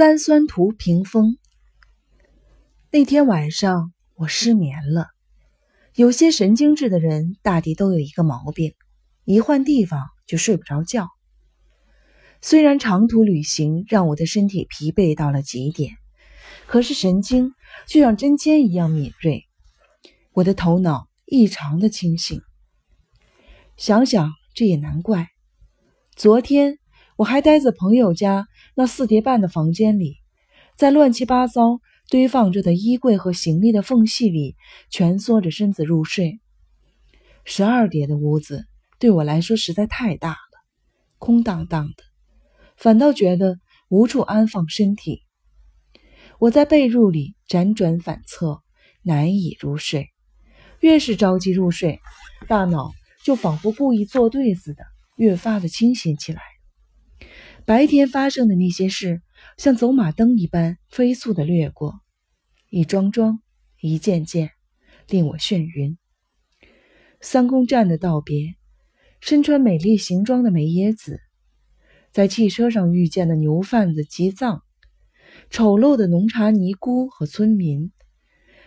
三酸图屏风。那天晚上我失眠了。有些神经质的人大抵都有一个毛病，一换地方就睡不着觉。虽然长途旅行让我的身体疲惫到了极点，可是神经却像针尖一样敏锐，我的头脑异常的清醒。想想这也难怪，昨天。我还待在朋友家那四叠半的房间里，在乱七八糟堆放着的衣柜和行李的缝隙里蜷缩着身子入睡。十二叠的屋子对我来说实在太大了，空荡荡的，反倒觉得无处安放身体。我在被褥里辗转反侧，难以入睡。越是着急入睡，大脑就仿佛故意作对似的，越发的清醒起来。白天发生的那些事，像走马灯一般飞速的掠过，一桩桩，一件件，令我眩晕。三宫站的道别，身穿美丽行装的梅耶子，在汽车上遇见的牛贩子吉藏，丑陋的农茶尼姑和村民，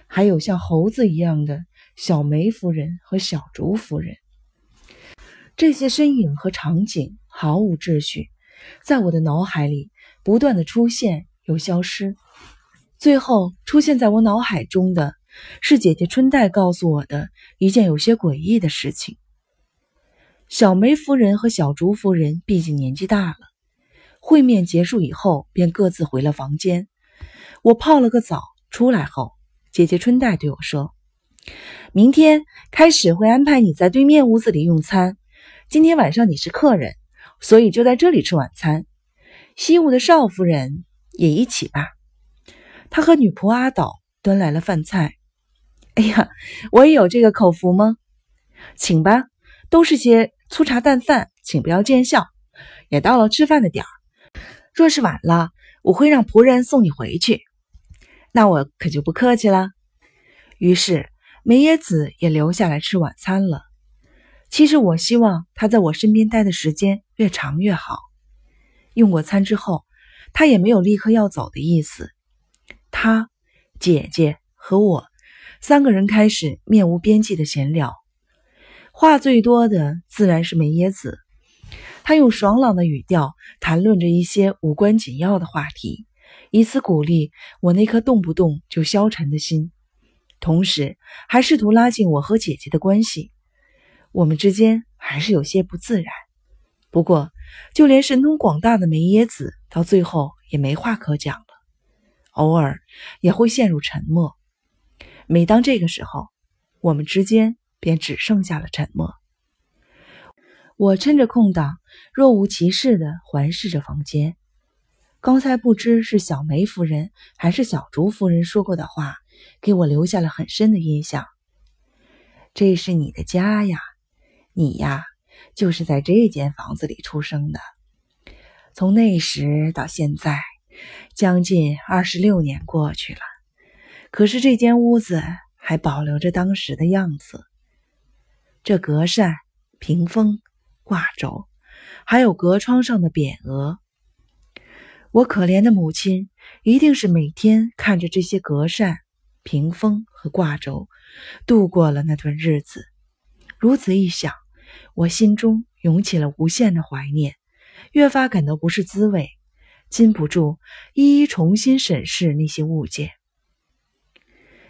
还有像猴子一样的小梅夫人和小竹夫人，这些身影和场景毫无秩序。在我的脑海里不断的出现又消失，最后出现在我脑海中的是姐姐春代告诉我的一件有些诡异的事情。小梅夫人和小竹夫人毕竟年纪大了，会面结束以后便各自回了房间。我泡了个澡出来后，姐姐春代对我说：“明天开始会安排你在对面屋子里用餐，今天晚上你是客人。”所以就在这里吃晚餐，西屋的少夫人也一起吧。他和女仆阿岛端来了饭菜。哎呀，我也有这个口福吗？请吧，都是些粗茶淡饭，请不要见笑。也到了吃饭的点儿，若是晚了，我会让仆人送你回去。那我可就不客气了。于是梅耶子也留下来吃晚餐了。其实我希望他在我身边待的时间越长越好。用过餐之后，他也没有立刻要走的意思。他、姐姐和我三个人开始面无边际的闲聊，话最多的自然是梅耶子。他用爽朗的语调谈论着一些无关紧要的话题，以此鼓励我那颗动不动就消沉的心，同时还试图拉近我和姐姐的关系。我们之间还是有些不自然，不过就连神通广大的梅耶子到最后也没话可讲了，偶尔也会陷入沉默。每当这个时候，我们之间便只剩下了沉默。我趁着空档，若无其事地环视着房间。刚才不知是小梅夫人还是小竹夫人说过的话，给我留下了很深的印象。这是你的家呀。你呀，就是在这间房子里出生的。从那时到现在，将近二十六年过去了，可是这间屋子还保留着当时的样子。这隔扇、屏风、挂轴，还有隔窗上的匾额，我可怜的母亲一定是每天看着这些隔扇、屏风和挂轴，度过了那段日子。如此一想。我心中涌起了无限的怀念，越发感到不是滋味，禁不住一一重新审视那些物件。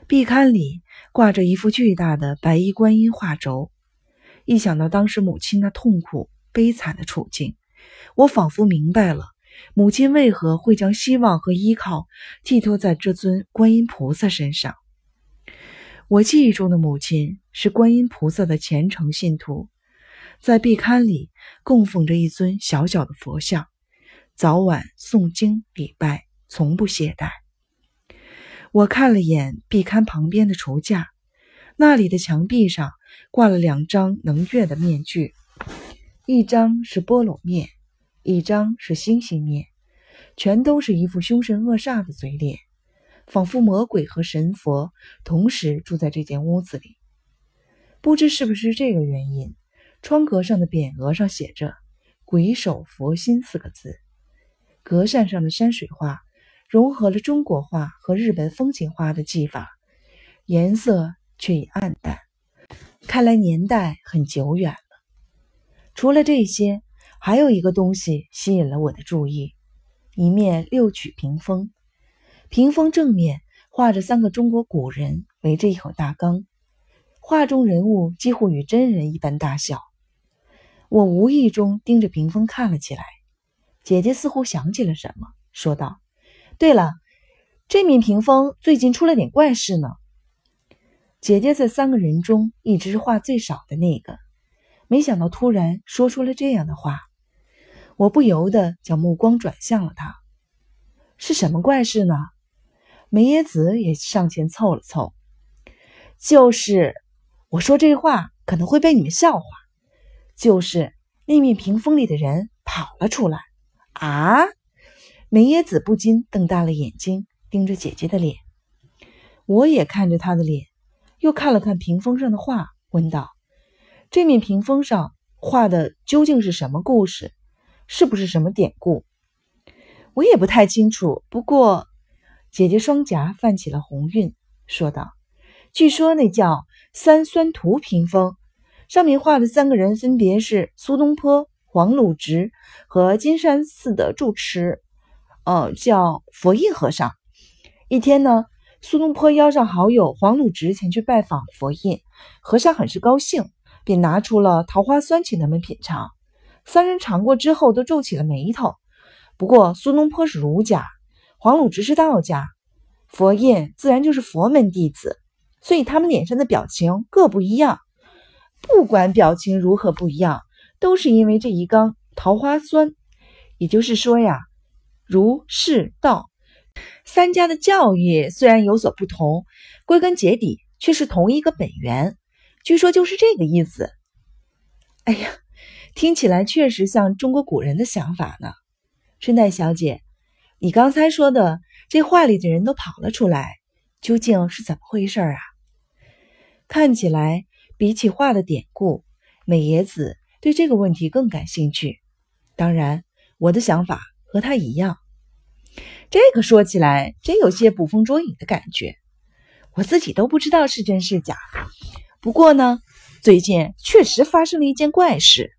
壁龛里挂着一幅巨大的白衣观音画轴，一想到当时母亲那痛苦悲惨的处境，我仿佛明白了母亲为何会将希望和依靠寄托在这尊观音菩萨身上。我记忆中的母亲是观音菩萨的虔诚信徒。在壁龛里供奉着一尊小小的佛像，早晚诵经礼拜，从不懈怠。我看了眼壁龛旁边的橱架，那里的墙壁上挂了两张能月的面具，一张是波罗面，一张是星星面，全都是一副凶神恶煞的嘴脸，仿佛魔鬼和神佛同时住在这间屋子里。不知是不是这个原因。窗格上的匾额上写着“鬼手佛心”四个字，隔扇上的山水画融合了中国画和日本风景画的技法，颜色却已暗淡，看来年代很久远了。除了这些，还有一个东西吸引了我的注意：一面六曲屏风。屏风正面画着三个中国古人围着一口大缸，画中人物几乎与真人一般大小。我无意中盯着屏风看了起来。姐姐似乎想起了什么，说道：“对了，这面屏风最近出了点怪事呢。”姐姐在三个人中一直是话最少的那个，没想到突然说出了这样的话，我不由得将目光转向了她。是什么怪事呢？梅耶子也上前凑了凑，就是我说这话可能会被你们笑话，就是那面屏风里的人跑了出来啊！梅耶子不禁瞪大了眼睛，盯着姐姐的脸。我也看着她的脸，又看了看屏风上的画，问道：“这面屏风上画的究竟是什么故事？是不是什么典故？”我也不太清楚，不过。姐姐双颊泛起了红晕，说道：“据说那叫三酸图屏风，上面画的三个人分别是苏东坡、黄鲁直和金山寺的住持，呃，叫佛印和尚。一天呢，苏东坡邀上好友黄鲁直前去拜访佛印和尚，很是高兴，便拿出了桃花酸请他们品尝。三人尝过之后，都皱起了眉头。不过苏东坡是儒家。”黄鲁直是道家，佛印自然就是佛门弟子，所以他们脸上的表情各不一样。不管表情如何不一样，都是因为这一缸桃花酸。也就是说呀，儒释道三家的教育虽然有所不同，归根结底却是同一个本源。据说就是这个意思。哎呀，听起来确实像中国古人的想法呢，春代小姐。你刚才说的这画里的人都跑了出来，究竟是怎么回事啊？看起来比起画的典故，美野子对这个问题更感兴趣。当然，我的想法和他一样。这个说起来真有些捕风捉影的感觉，我自己都不知道是真是假。不过呢，最近确实发生了一件怪事。